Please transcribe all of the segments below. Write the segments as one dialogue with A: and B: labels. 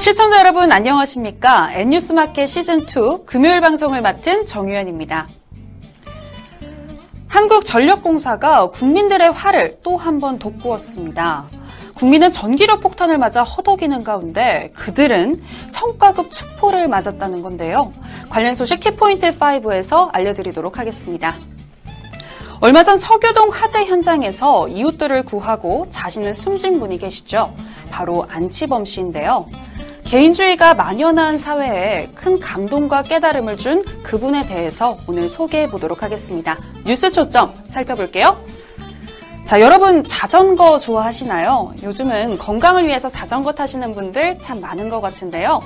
A: 시청자 여러분 안녕하십니까? N뉴스마켓 시즌2 금요일 방송을 맡은 정유현입니다. 한국전력공사가 국민들의 화를 또 한 번 돋구었습니다. 국민은 전기료 폭탄을 맞아 허덕이는 가운데 그들은 성과급 축포를 맞았다는 건데요. 관련 소식 키포인트 5에서 알려드리도록 하겠습니다. 얼마 전 서교동 화재 현장에서 이웃들을 구하고 자신은 숨진 분이 계시죠. 바로 안치범 씨인데요. 개인주의가 만연한 사회에 큰 감동과 깨달음을 준 그분에 대해서 오늘 소개해 보도록 하겠습니다. 뉴스 초점 살펴볼게요. 자, 여러분 자전거 좋아하시나요? 요즘은 건강을 위해서 자전거 타시는 분들 참 많은 것 같은데요.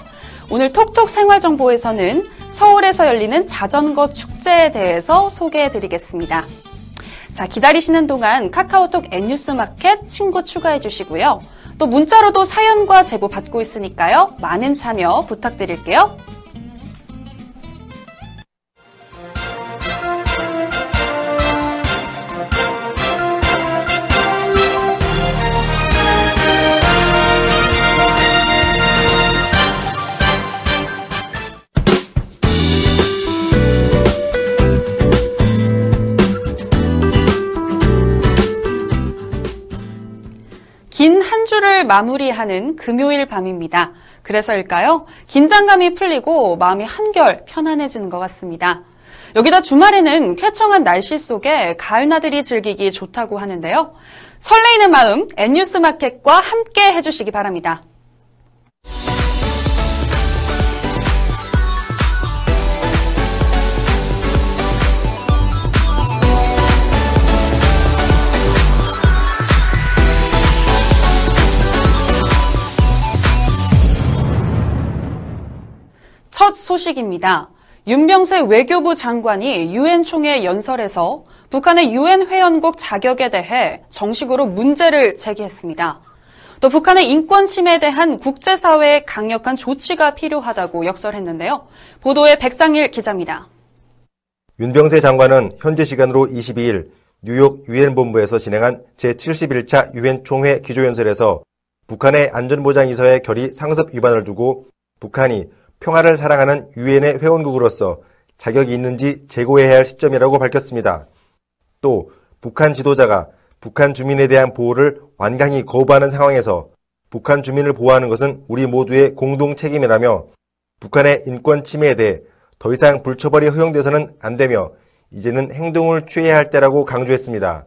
A: 오늘 톡톡 생활정보에서는 서울에서 열리는 자전거 축제에 대해서 소개해 드리겠습니다. 자, 기다리시는 동안 카카오톡 N뉴스 마켓 친구 추가해 주시고요. 또 문자로도 사연과 제보 받고 있으니까요. 많은 참여 부탁드릴게요. 마무리하는 금요일 밤입니다. 그래서일까요? 긴장감이 풀리고 마음이 한결 편안해지는 것 같습니다. 여기다 주말에는 쾌청한 날씨 속에 가을 나들이 즐기기 좋다고 하는데요. 설레이는 마음 N뉴스 마켓과 함께 해주시기 바랍니다. 첫 소식입니다. 윤병세 외교부 장관이 유엔 총회 연설에서 북한의 유엔 회원국 자격에 대해 정식으로 문제를 제기했습니다. 또 북한의 인권 침해에 대한 국제사회의 강력한 조치가 필요하다고 역설했는데요. 보도에 백상일 기자입니다.
B: 윤병세 장관은 현재 시간으로 22일 뉴욕 유엔 본부에서 진행한 제71차 유엔 총회 기조연설에서 북한의 안전보장이사회 결의 상습 위반을 두고 북한이 평화를 사랑하는 유엔의 회원국으로서 자격이 있는지 재고해야 할 시점이라고 밝혔습니다. 또 북한 지도자가 북한 주민에 대한 보호를 완강히 거부하는 상황에서 북한 주민을 보호하는 것은 우리 모두의 공동 책임이라며 북한의 인권 침해에 대해 더 이상 불처벌이 허용돼서는 안 되며 이제는 행동을 취해야 할 때라고 강조했습니다.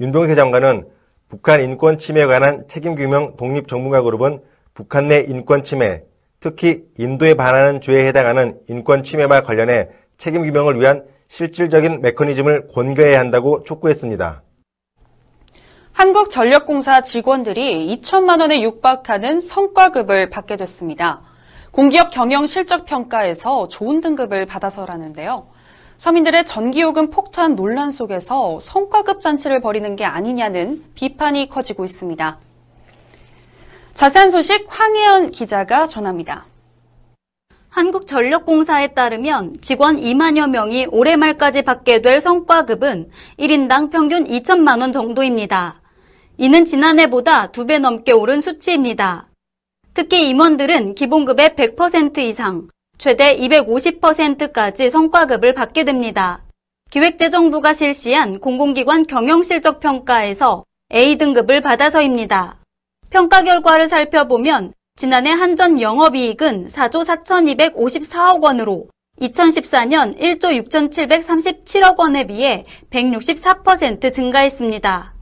B: 윤병세 장관은 북한 인권 침해에 관한 책임 규명 독립 전문가 그룹은 북한 내 인권 침해, 특히 인도에 반하는 죄에 해당하는 인권 침해와 관련해 책임 규명을 위한 실질적인 메커니즘을 권고해야 한다고 촉구했습니다.
A: 한국전력공사 직원들이 2천만 원에 육박하는 성과급을 받게 됐습니다. 공기업 경영 실적 평가에서 좋은 등급을 받아서라는데요. 서민들의 전기요금 폭탄 논란 속에서 성과급 잔치를 벌이는 게 아니냐는 비판이 커지고 있습니다. 자세한 소식 황혜연 기자가 전합니다.
C: 한국전력공사에 따르면 직원 2만여 명이 올해 말까지 받게 될 성과급은 1인당 평균 2천만 원 정도입니다. 이는 지난해보다 두배 넘게 오른 수치입니다. 특히 임원들은 기본급의 100% 이상, 최대 250%까지 성과급을 받게 됩니다. 기획재정부가 실시한 공공기관 경영실적평가에서 A등급을 받아서입니다. 평가 결과를 살펴보면 지난해 한전 영업이익은 4조 4,254억 원으로 2014년 1조 6,737억 원에 비해 164% 증가했습니다.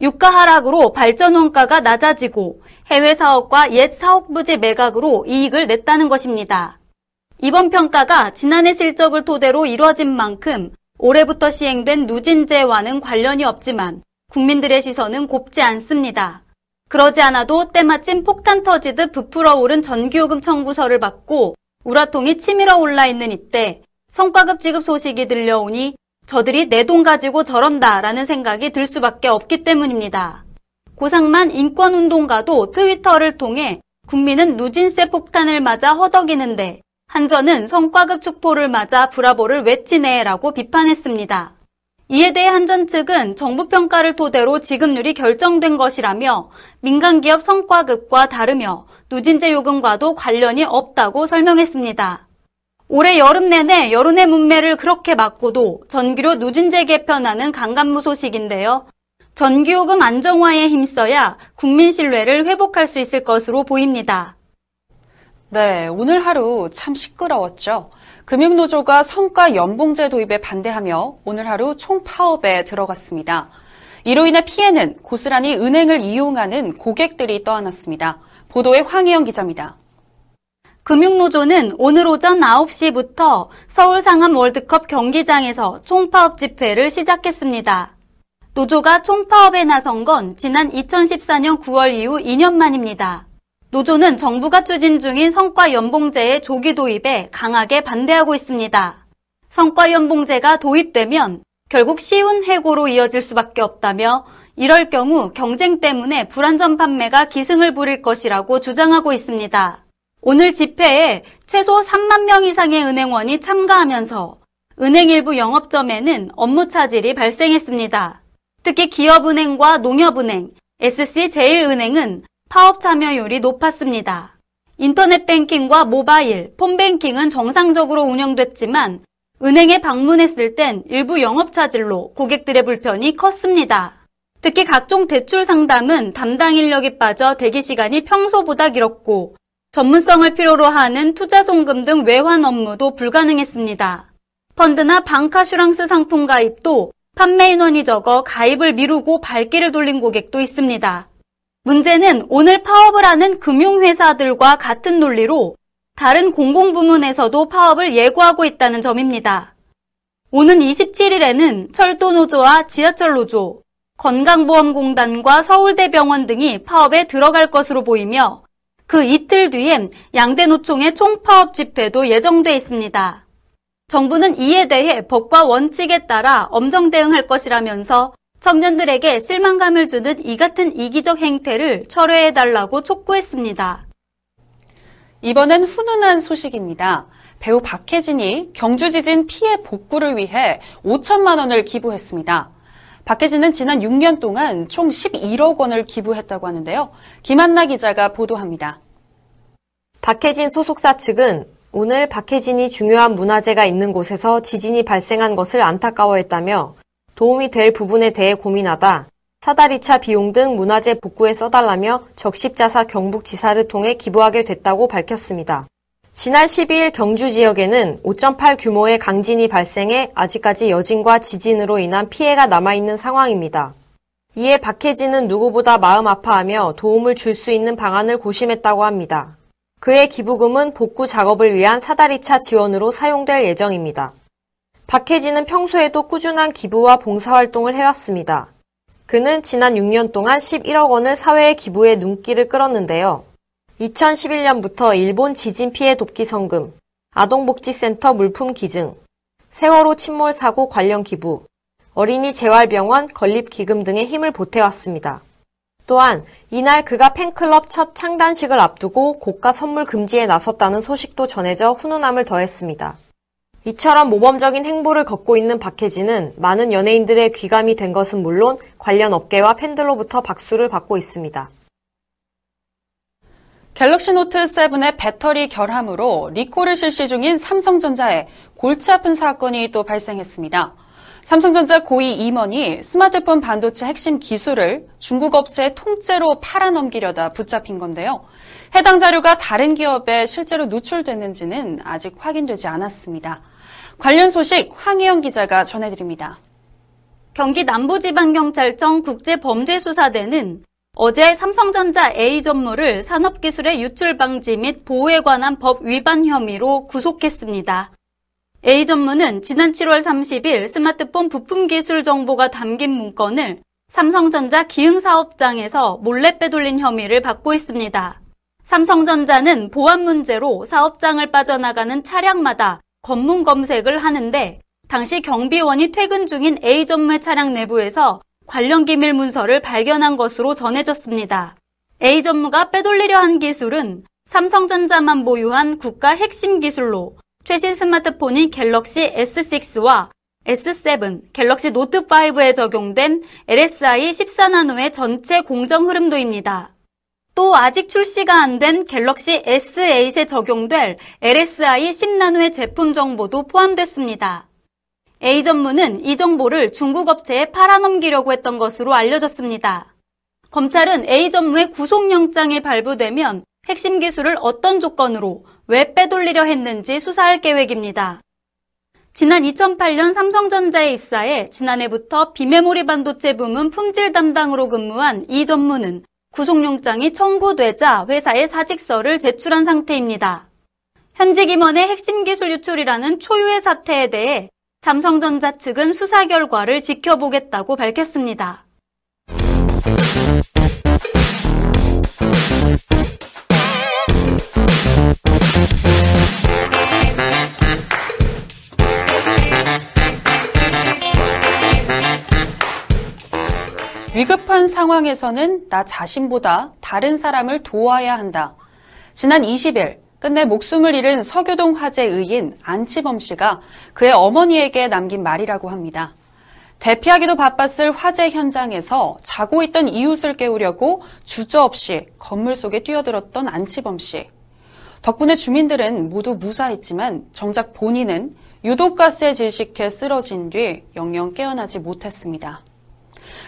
C: 유가 하락으로 발전 원가가 낮아지고 해외 사업과 옛 사업 부지 매각으로 이익을 냈다는 것입니다. 이번 평가가 지난해 실적을 토대로 이뤄진 만큼 올해부터 시행된 누진제와는 관련이 없지만 국민들의 시선은 곱지 않습니다. 그러지 않아도 때마침 폭탄 터지듯 부풀어 오른 전기요금 청구서를 받고 우라통이 치밀어 올라 있는 이때 성과급 지급 소식이 들려오니 저들이 내 돈 가지고 저런다라는 생각이 들 수밖에 없기 때문입니다. 고상만 인권운동가도 트위터를 통해 국민은 누진세 폭탄을 맞아 허덕이는데 한전은 성과급 축포를 맞아 브라보를 외치네라고 비판했습니다. 이에 대해 한전 측은 정부 평가를 토대로 지급률이 결정된 것이라며 민간기업 성과급과 다르며 누진제 요금과도 관련이 없다고 설명했습니다. 올해 여름 내내 여론의 문매를 그렇게 막고도 전기료 누진제 개편하는 강간무 소식인데요. 전기요금 안정화에 힘써야 국민 신뢰를 회복할 수 있을 것으로 보입니다.
A: 네, 오늘 하루 참 시끄러웠죠. 금융노조가 성과 연봉제 도입에 반대하며 오늘 하루 총파업에 들어갔습니다. 이로 인해 피해는 고스란히 은행을 이용하는 고객들이 떠안았습니다. 보도에 황혜영 기자입니다.
C: 금융노조는 오늘 오전 9시부터 서울 상암 월드컵 경기장에서 총파업 집회를 시작했습니다. 노조가 총파업에 나선 건 지난 2014년 9월 이후 2년 만입니다. 노조는 정부가 추진 중인 성과 연봉제의 조기 도입에 강하게 반대하고 있습니다. 성과 연봉제가 도입되면 결국 쉬운 해고로 이어질 수밖에 없다며 이럴 경우 경쟁 때문에 불안전 판매가 기승을 부릴 것이라고 주장하고 있습니다. 오늘 집회에 최소 3만 명 이상의 은행원이 참가하면서 은행 일부 영업점에는 업무 차질이 발생했습니다. 특히 기업은행과 농협은행, SC제일은행은 파업 참여율이 높았습니다. 인터넷 뱅킹과 모바일, 폰뱅킹은 정상적으로 운영됐지만 은행에 방문했을 땐 일부 영업 차질로 고객들의 불편이 컸습니다. 특히 각종 대출 상담은 담당 인력이 빠져 대기 시간이 평소보다 길었고 전문성을 필요로 하는 투자 송금 등 외환 업무도 불가능했습니다. 펀드나 방카슈랑스 상품 가입도 판매 인원이 적어 가입을 미루고 발길을 돌린 고객도 있습니다. 문제는 오늘 파업을 하는 금융회사들과 같은 논리로 다른 공공부문에서도 파업을 예고하고 있다는 점입니다. 오는 27일에는 철도노조와 지하철노조, 건강보험공단과 서울대병원 등이 파업에 들어갈 것으로 보이며 그 이틀 뒤엔 양대노총의 총파업 집회도 예정돼 있습니다. 정부는 이에 대해 법과 원칙에 따라 엄정 대응할 것이라면서 청년들에게 실망감을 주는 이 같은 이기적 행태를 철회해달라고 촉구했습니다.
A: 이번엔 훈훈한 소식입니다. 배우 박혜진이 경주 지진 피해 복구를 위해 5천만 원을 기부했습니다. 박혜진은 지난 6년 동안 총 11억 원을 기부했다고 하는데요. 김한나 기자가 보도합니다.
D: 박혜진 소속사 측은 오늘 박혜진이 중요한 문화재가 있는 곳에서 지진이 발생한 것을 안타까워했다며 도움이 될 부분에 대해 고민하다 사다리차 비용 등 문화재 복구에 써달라며 적십자사 경북지사를 통해 기부하게 됐다고 밝혔습니다. 지난 12일 경주 지역에는 5.8 규모의 강진이 발생해 아직까지 여진과 지진으로 인한 피해가 남아있는 상황입니다. 이에 박혜진은 누구보다 마음 아파하며 도움을 줄 수 있는 방안을 고심했다고 합니다. 그의 기부금은 복구 작업을 위한 사다리차 지원으로 사용될 예정입니다. 박혜진은 평소에도 꾸준한 기부와 봉사활동을 해왔습니다. 그는 지난 6년 동안 11억 원을 사회에 기부해 눈길을 끌었는데요. 2011년부터 일본 지진 피해 돕기 성금, 아동복지센터 물품 기증, 세월호 침몰 사고 관련 기부, 어린이 재활병원 건립 기금 등에 힘을 보태왔습니다. 또한 이날 그가 팬클럽 첫 창단식을 앞두고 고가 선물 금지에 나섰다는 소식도 전해져 훈훈함을 더했습니다. 이처럼 모범적인 행보를 걷고 있는 박해진은 많은 연예인들의 귀감이 된 것은 물론 관련 업계와 팬들로부터 박수를 받고 있습니다.
A: 갤럭시 노트 7의 배터리 결함으로 리콜을 실시 중인 삼성전자에 골치 아픈 사건이 또 발생했습니다. 삼성전자 고위 임원이 스마트폰 반도체 핵심 기술을 중국 업체에 통째로 팔아넘기려다 붙잡힌 건데요. 해당 자료가 다른 기업에 실제로 누출됐는지는 아직 확인되지 않았습니다. 관련 소식 황혜영 기자가 전해드립니다.
C: 경기 남부지방경찰청 국제범죄수사대는 어제 삼성전자 A 전무를 산업기술의 유출 방지 및 보호에 관한 법 위반 혐의로 구속했습니다. A 전무는 지난 7월 30일 스마트폰 부품 기술 정보가 담긴 문건을 삼성전자 기흥사업장에서 몰래 빼돌린 혐의를 받고 있습니다. 삼성전자는 보안 문제로 사업장을 빠져나가는 차량마다 검문 검색을 하는데 당시 경비원이 퇴근 중인 A 전무의 차량 내부에서 관련 기밀 문서를 발견한 것으로 전해졌습니다. A 전무가 빼돌리려 한 기술은 삼성전자만 보유한 국가 핵심 기술로 최신 스마트폰인 갤럭시 S6와 S7, 갤럭시 노트5에 적용된 LSI 14나노의 전체 공정 흐름도입니다. 또 아직 출시가 안 된 갤럭시 S8에 적용될 LSI 10나노의 제품 정보도 포함됐습니다. A 전무는 이 정보를 중국 업체에 팔아넘기려고 했던 것으로 알려졌습니다. 검찰은 A 전무의 구속영장이 발부되면 핵심 기술을 어떤 조건으로 왜 빼돌리려 했는지 수사할 계획입니다. 지난 2008년 삼성전자에 입사해 지난해부터 비메모리 반도체 부문 품질 담당으로 근무한 이 전무는 구속영장이 청구되자 회사에 사직서를 제출한 상태입니다. 현직 임원의 핵심 기술 유출이라는 초유의 사태에 대해 삼성전자 측은 수사 결과를 지켜보겠다고 밝혔습니다.
A: 위급한 상황에서는 나 자신보다 다른 사람을 도와야 한다. 지난 20일 끝내 목숨을 잃은 서교동 화재 의인 안치범 씨가 그의 어머니에게 남긴 말이라고 합니다. 대피하기도 바빴을 화재 현장에서 자고 있던 이웃을 깨우려고 주저없이 건물 속에 뛰어들었던 안치범 씨. 덕분에 주민들은 모두 무사했지만 정작 본인은 유독가스에 질식해 쓰러진 뒤 영영 깨어나지 못했습니다.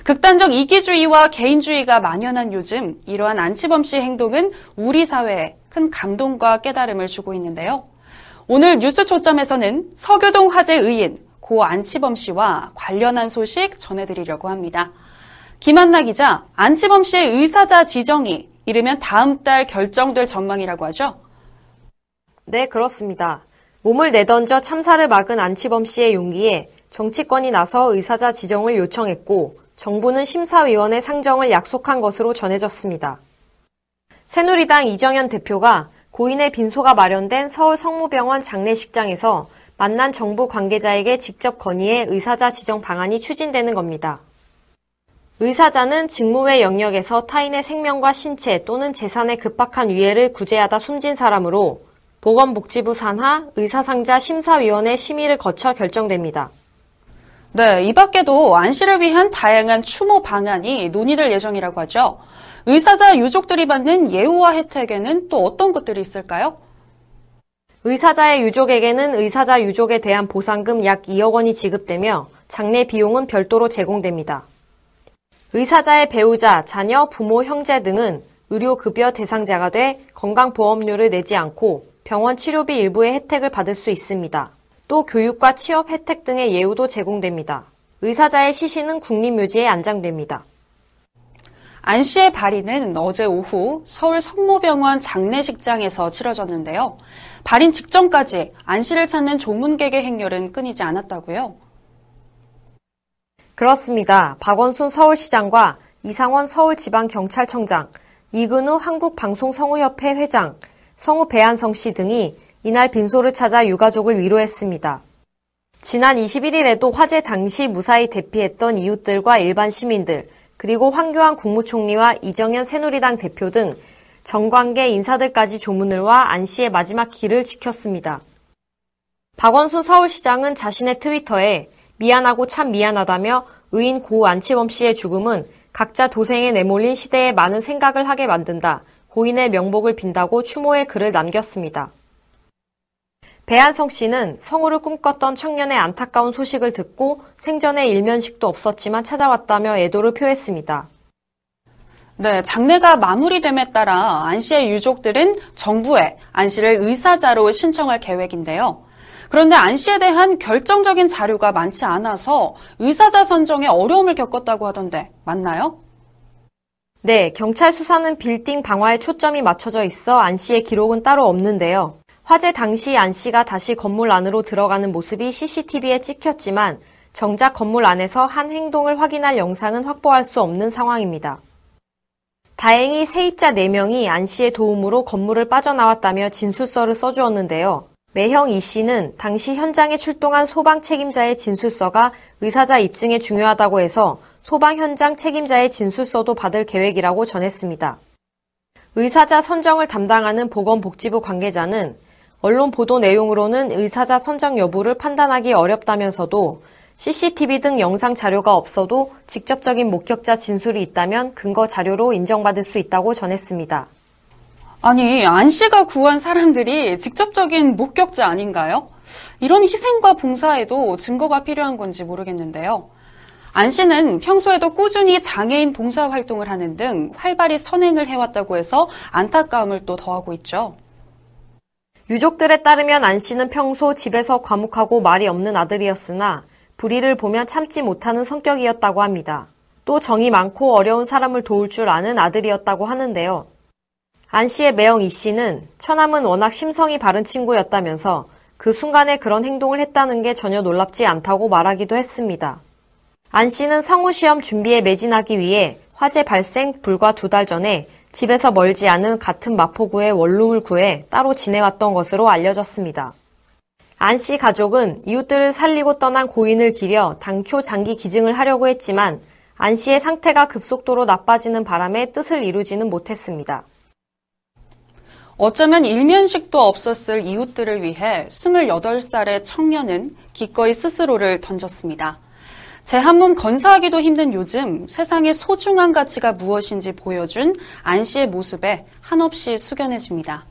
A: 극단적 이기주의와 개인주의가 만연한 요즘 이러한 안치범 씨의 행동은 우리 사회에 큰 감동과 깨달음을 주고 있는데요. 오늘 뉴스 초점에서는 서교동 화재 의인 고 안치범 씨와 관련한 소식 전해드리려고 합니다. 김한나 기자, 안치범 씨의 의사자 지정이 이르면 다음 달 결정될 전망이라고 하죠?
D: 네, 그렇습니다. 몸을 내던져 참사를 막은 안치범 씨의 용기에 정치권이 나서 의사자 지정을 요청했고 정부는 심사위원회 상정을 약속한 것으로 전해졌습니다. 새누리당 이정현 대표가 고인의 빈소가 마련된 서울 성모병원 장례식장에서 만난 정부 관계자에게 직접 건의해 의사자 지정 방안이 추진되는 겁니다. 의사자는 직무외 영역에서 타인의 생명과 신체 또는 재산에 급박한 위해를 구제하다 숨진 사람으로 보건복지부 산하 의사상자 심사위원회 심의를 거쳐 결정됩니다.
A: 네, 이 밖에도 안 씨를 위한 다양한 추모 방안이 논의될 예정이라고 하죠. 의사자 유족들이 받는 예우와 혜택에는 또 어떤 것들이 있을까요?
D: 의사자의 유족에게는 의사자 유족에 대한 보상금 약 2억 원이 지급되며 장례 비용은 별도로 제공됩니다. 의사자의 배우자, 자녀, 부모, 형제 등은 의료급여 대상자가 돼 건강보험료를 내지 않고 병원 치료비 일부의 혜택을 받을 수 있습니다. 또 교육과 취업 혜택 등의 예우도 제공됩니다. 의사자의 시신은 국립묘지에 안장됩니다.
A: 안 씨의 발인은 어제 오후 서울 성모병원 장례식장에서 치러졌는데요. 발인 직전까지 안 씨를 찾는 조문객의 행렬은 끊이지 않았다고요.
D: 그렇습니다. 박원순 서울시장과 이상원 서울지방경찰청장, 이근우 한국방송성우협회 회장, 성우 배한성 씨 등이 이날 빈소를 찾아 유가족을 위로했습니다. 지난 21일에도 화재 당시 무사히 대피했던 이웃들과 일반 시민들, 그리고 황교안 국무총리와 이정현 새누리당 대표 등 정관계 인사들까지 조문을 와 안 씨의 마지막 길을 지켰습니다. 박원순 서울시장은 자신의 트위터에 미안하고 참 미안하다며 의인 고 안치범 씨의 죽음은 각자 도생에 내몰린 시대에 많은 생각을 하게 만든다. 고인의 명복을 빈다고 추모의 글을 남겼습니다. 배한성 씨는 성우를 꿈꿨던 청년의 안타까운 소식을 듣고 생전에 일면식도 없었지만 찾아왔다며 애도를 표했습니다.
A: 네, 장례가 마무리됨에 따라 안 씨의 유족들은 정부에 안 씨를 의사자로 신청할 계획인데요. 그런데 안 씨에 대한 결정적인 자료가 많지 않아서 의사자 선정에 어려움을 겪었다고 하던데 맞나요?
D: 네, 경찰 수사는 빌딩 방화에 초점이 맞춰져 있어 안 씨의 기록은 따로 없는데요. 화재 당시 안 씨가 다시 건물 안으로 들어가는 모습이 CCTV에 찍혔지만 정작 건물 안에서 한 행동을 확인할 영상은 확보할 수 없는 상황입니다. 다행히 세입자 4명이 안 씨의 도움으로 건물을 빠져나왔다며 진술서를 써주었는데요. 매형 이 씨는 당시 현장에 출동한 소방 책임자의 진술서가 의사자 입증에 중요하다고 해서 소방 현장 책임자의 진술서도 받을 계획이라고 전했습니다. 의사자 선정을 담당하는 보건복지부 관계자는 언론 보도 내용으로는 의사자 선정 여부를 판단하기 어렵다면서도 CCTV 등 영상 자료가 없어도 직접적인 목격자 진술이 있다면 근거 자료로 인정받을 수 있다고 전했습니다.
A: 아니, 안 씨가 구한 사람들이 직접적인 목격자 아닌가요? 이런 희생과 봉사에도 증거가 필요한 건지 모르겠는데요. 안 씨는 평소에도 꾸준히 장애인 봉사 활동을 하는 등 활발히 선행을 해왔다고 해서 안타까움을 또 더하고 있죠.
D: 유족들에 따르면 안 씨는 평소 집에서 과묵하고 말이 없는 아들이었으나 불의를 보면 참지 못하는 성격이었다고 합니다. 또 정이 많고 어려운 사람을 도울 줄 아는 아들이었다고 하는데요. 안 씨의 매형 이 씨는 처남은 워낙 심성이 바른 친구였다면서 그 순간에 그런 행동을 했다는 게 전혀 놀랍지 않다고 말하기도 했습니다. 안 씨는 상호시험 준비에 매진하기 위해 화재 발생 불과 두 달 전에 집에서 멀지 않은 같은 마포구의 원룸을 구해 따로 지내왔던 것으로 알려졌습니다. 안 씨 가족은 이웃들을 살리고 떠난 고인을 기려 당초 장기 기증을 하려고 했지만 안 씨의 상태가 급속도로 나빠지는 바람에 뜻을 이루지는 못했습니다.
A: 어쩌면 일면식도 없었을 이웃들을 위해 28살의 청년은 기꺼이 스스로를 던졌습니다. 제 한 몸 건사하기도 힘든 요즘 세상의 소중한 가치가 무엇인지 보여준 안 씨의 모습에 한없이 숙연해집니다.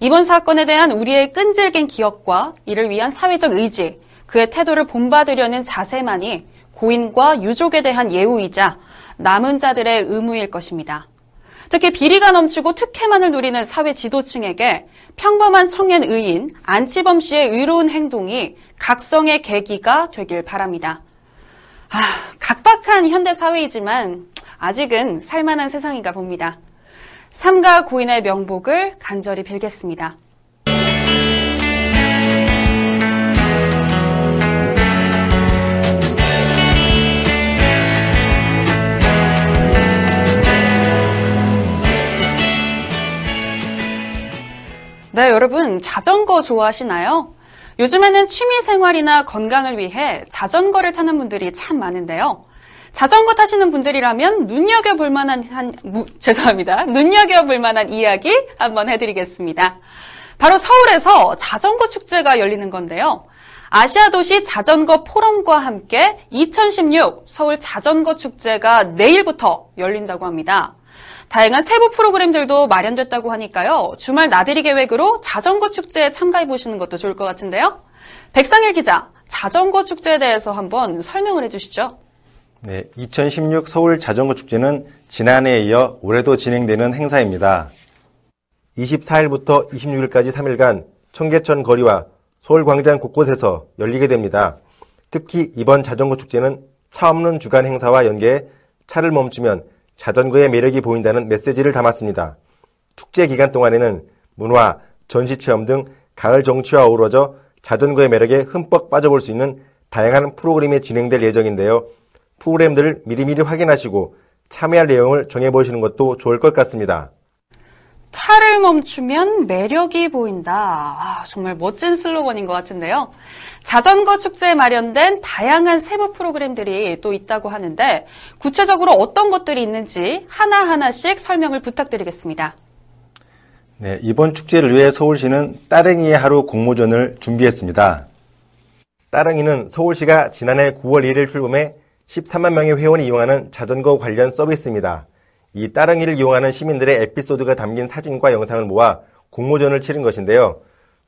A: 이번 사건에 대한 우리의 끈질긴 기억과 이를 위한 사회적 의지, 그의 태도를 본받으려는 자세만이 고인과 유족에 대한 예우이자 남은 자들의 의무일 것입니다. 특히 비리가 넘치고 특혜만을 누리는 사회 지도층에게 평범한 청년 의인 안치범 씨의 의로운 행동이 각성의 계기가 되길 바랍니다. 아, 각박한 현대 사회이지만 아직은 살만한 세상인가 봅니다. 삼가 고인의 명복을 간절히 빌겠습니다. 네, 여러분, 자전거 좋아하시나요? 요즘에는 취미 생활이나 건강을 위해 자전거를 타는 분들이 참 많은데요. 자전거 타시는 분들이라면 눈여겨볼 만한 한, 무, 죄송합니다. 눈여겨볼 만한 이야기 한번 해드리겠습니다. 바로 서울에서 자전거 축제가 열리는 건데요. 아시아 도시 자전거 포럼과 함께 2016 서울 자전거 축제가 내일부터 열린다고 합니다. 다양한 세부 프로그램들도 마련됐다고 하니까요. 주말 나들이 계획으로 자전거 축제에 참가해 보시는 것도 좋을 것 같은데요. 백상일 기자, 자전거 축제에 대해서 한번 설명을 해 주시죠.
B: 네, 2016 서울 자전거 축제는 지난해에 이어 올해도 진행되는 행사입니다. 24일부터 26일까지 3일간 청계천 거리와 서울 광장 곳곳에서 열리게 됩니다. 특히 이번 자전거 축제는 차 없는 주간 행사와 연계해 차를 멈추면 자전거의 매력이 보인다는 메시지를 담았습니다. 축제 기간 동안에는 문화, 전시 체험 등 가을 정치와 어우러져 자전거의 매력에 흠뻑 빠져볼 수 있는 다양한 프로그램이 진행될 예정인데요. 프로그램들을 미리미리 확인하시고 참여할 내용을 정해보시는 것도 좋을 것 같습니다.
A: 차를 멈추면 매력이 보인다. 아, 정말 멋진 슬로건인 것 같은데요. 자전거 축제에 마련된 다양한 세부 프로그램들이 또 있다고 하는데 구체적으로 어떤 것들이 있는지 하나하나씩 설명을 부탁드리겠습니다.
B: 네, 이번 축제를 위해 서울시는 따릉이의 하루 공모전을 준비했습니다. 따릉이는 서울시가 지난해 9월 1일 출범해 13만 명의 회원이 이용하는 자전거 관련 서비스입니다. 이 따릉이를 이용하는 시민들의 에피소드가 담긴 사진과 영상을 모아 공모전을 치른 것인데요.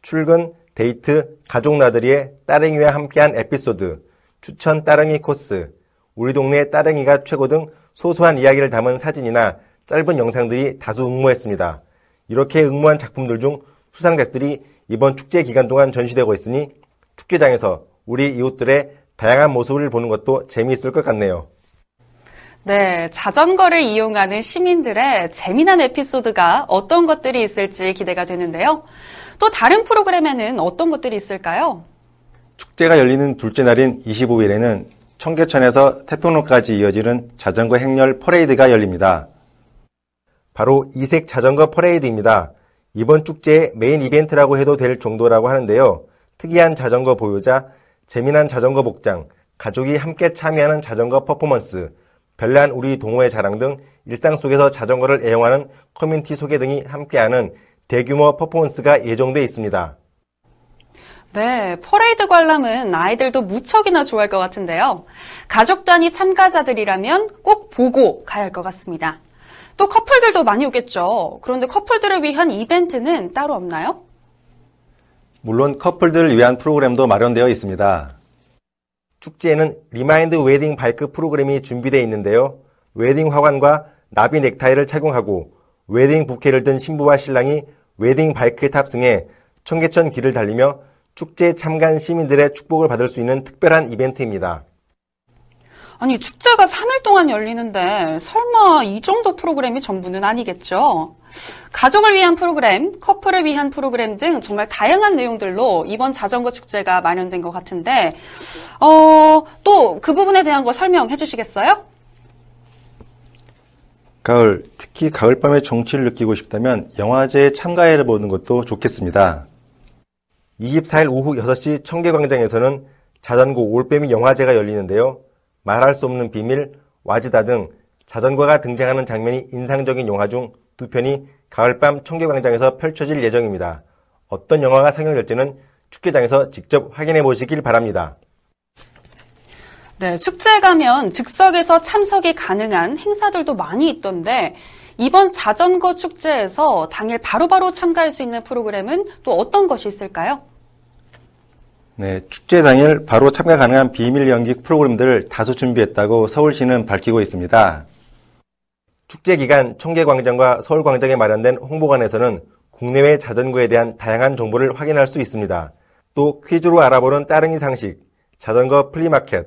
B: 출근, 데이트, 가족 나들이의 따릉이와 함께한 에피소드, 추천 따릉이 코스, 우리 동네 따릉이가 최고 등 소소한 이야기를 담은 사진이나 짧은 영상들이 다수 응모했습니다. 이렇게 응모한 작품들 중 수상작들이 이번 축제 기간 동안 전시되고 있으니 축제장에서 우리 이웃들의 다양한 모습을 보는 것도 재미있을 것 같네요.
A: 네, 자전거를 이용하는 시민들의 재미난 에피소드가 어떤 것들이 있을지 기대가 되는데요. 또 다른 프로그램에는 어떤 것들이 있을까요?
B: 축제가 열리는 둘째 날인 25일에는 청계천에서 태평로까지 이어지는 자전거 행렬 퍼레이드가 열립니다. 바로 이색 자전거 퍼레이드입니다. 이번 축제의 메인 이벤트라고 해도 될 정도라고 하는데요. 특이한 자전거 보유자, 재미난 자전거 복장, 가족이 함께 참여하는 자전거 퍼포먼스, 별난 우리 동호회 자랑 등 일상 속에서 자전거를 애용하는 커뮤니티 소개 등이 함께하는 대규모 퍼포먼스가 예정돼 있습니다.
A: 네, 퍼레이드 관람은 아이들도 무척이나 좋아할 것 같은데요. 가족 단위 참가자들이라면 꼭 보고 가야 할 것 같습니다. 또 커플들도 많이 오겠죠. 그런데 커플들을 위한 이벤트는 따로 없나요?
B: 물론 커플들을 위한 프로그램도 마련되어 있습니다. 축제에는 remind wedding bike 프로그램이 준비되어 있는데요. 웨딩 화관과 나비 넥타이를 착용하고 웨딩 부케를 든 신부와 신랑이 웨딩 바이크에 탑승해 청계천 길을 달리며 축제 참관 시민들의 축복을 받을 수 있는 특별한 이벤트입니다.
A: 아니, 축제가 3일 동안 열리는데 설마 이 정도 프로그램이 전부는 아니겠죠? 가족을 위한 프로그램, 커플을 위한 프로그램 등 정말 다양한 내용들로 이번 자전거 축제가 마련된 것 같은데, 어, 또 그 부분에 대한 거 설명해 주시겠어요?
B: 가을, 특히 가을밤의 정취를 느끼고 싶다면 영화제에 참가해 보는 것도 좋겠습니다. 24일 오후 6시 청계광장에서는 자전거 올빼미 영화제가 열리는데요. 말할 수 없는 비밀, 와지다 등 자전거가 등장하는 장면이 인상적인 영화 중 두 편이 가을밤 청계광장에서 펼쳐질 예정입니다. 어떤 영화가 상영될지는 축제장에서 직접 확인해 보시길 바랍니다.
A: 네, 축제에 가면 즉석에서 참석이 가능한 행사들도 많이 있던데, 이번 자전거 축제에서 당일 바로바로 참가할 수 있는 프로그램은 또 어떤 것이 있을까요?
B: 네, 축제 당일 바로 참가 가능한 비밀 연기 프로그램들을 다수 준비했다고 서울시는 밝히고 있습니다. 축제 기간 청계광장과 서울광장에 마련된 홍보관에서는 국내외 자전거에 대한 다양한 정보를 확인할 수 있습니다. 또 퀴즈로 알아보는 따릉이 상식, 자전거 flea market,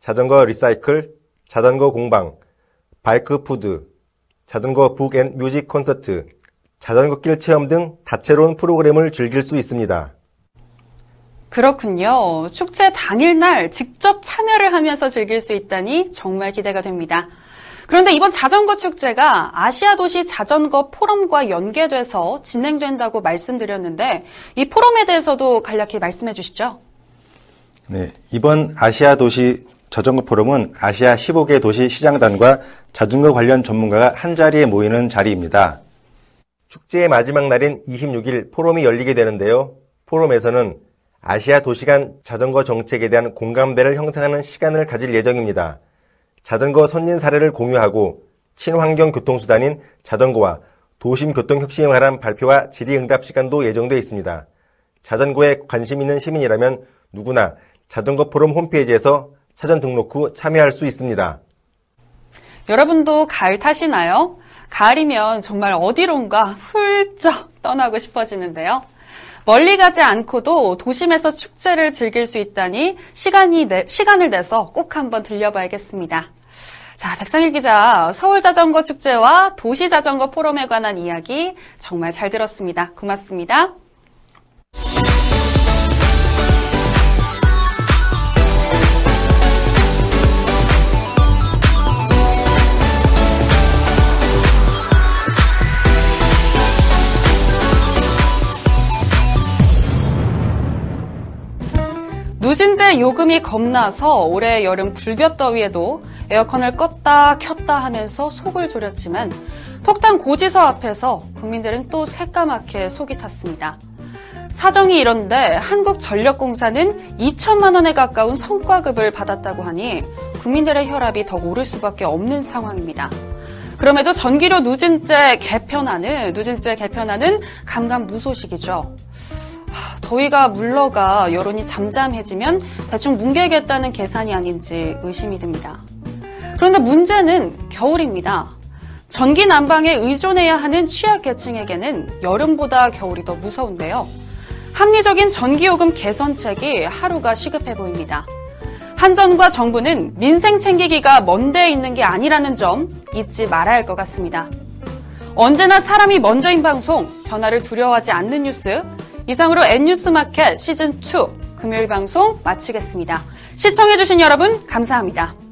B: 자전거 recycle, 자전거 공방, bike food, 자전거 book and music concert, 자전거 길 체험 등 다채로운 프로그램을 즐길 수 있습니다.
A: 그렇군요. 축제 당일날 직접 참여를 하면서 즐길 수 있다니 정말 기대가 됩니다. 그런데 이번 자전거 축제가 아시아 도시 자전거 포럼과 연계돼서 진행된다고 말씀드렸는데 이 포럼에 대해서도 간략히 말씀해 주시죠.
B: 네, 이번 아시아 도시 자전거 포럼은 아시아 15개 도시 시장단과 자전거 관련 전문가가 한 자리에 모이는 자리입니다. 축제의 마지막 날인 26일 포럼이 열리게 되는데요. 포럼에서는 아시아 도시 간 자전거 정책에 대한 공감대를 형성하는 시간을 가질 예정입니다. 자전거 선진 사례를 공유하고 친환경 교통수단인 자전거와 도심 교통 혁신에 관한 발표와 질의응답 시간도 예정되어 있습니다. 자전거에 관심 있는 시민이라면 누구나 자전거 포럼 홈페이지에서 사전 등록 후 참여할 수 있습니다.
A: 여러분도 가을 타시나요? 가을이면 정말 어디론가 훌쩍 떠나고 싶어지는데요. 멀리 가지 않고도 도심에서 축제를 즐길 수 있다니 시간이 내, 시간을 내서 꼭 한번 들려봐야겠습니다. 자, 백상일 기자, 서울 자전거 축제와 도시 자전거 포럼에 관한 이야기 정말 잘 들었습니다. 고맙습니다. 누진제 요금이 겁나서 올해 여름 불볕더위에도 에어컨을 껐다 켰다 하면서 속을 졸였지만 폭탄 고지서 앞에서 국민들은 또 새까맣게 속이 탔습니다. 사정이 이런데 한국전력공사는 2천만 원에 가까운 성과급을 받았다고 하니 국민들의 혈압이 더 오를 수밖에 없는 상황입니다. 그럼에도 전기료 누진제 개편안은 누진제 개편안은 감감 무소식이죠. 더위가 물러가 여론이 잠잠해지면 대충 뭉개겠다는 계산이 아닌지 의심이 듭니다. 그런데 문제는 겨울입니다. 전기 난방에 의존해야 하는 취약계층에게는 여름보다 겨울이 더 무서운데요. 합리적인 전기요금 개선책이 하루가 시급해 보입니다. 한전과 정부는 민생 챙기기가 먼데 있는 게 아니라는 점 잊지 말아야 할 것 같습니다. 언제나 사람이 먼저인 방송, 변화를 두려워하지 않는 뉴스, 이상으로 N뉴스마켓 시즌2 금요일 방송 마치겠습니다. 시청해주신 여러분 감사합니다.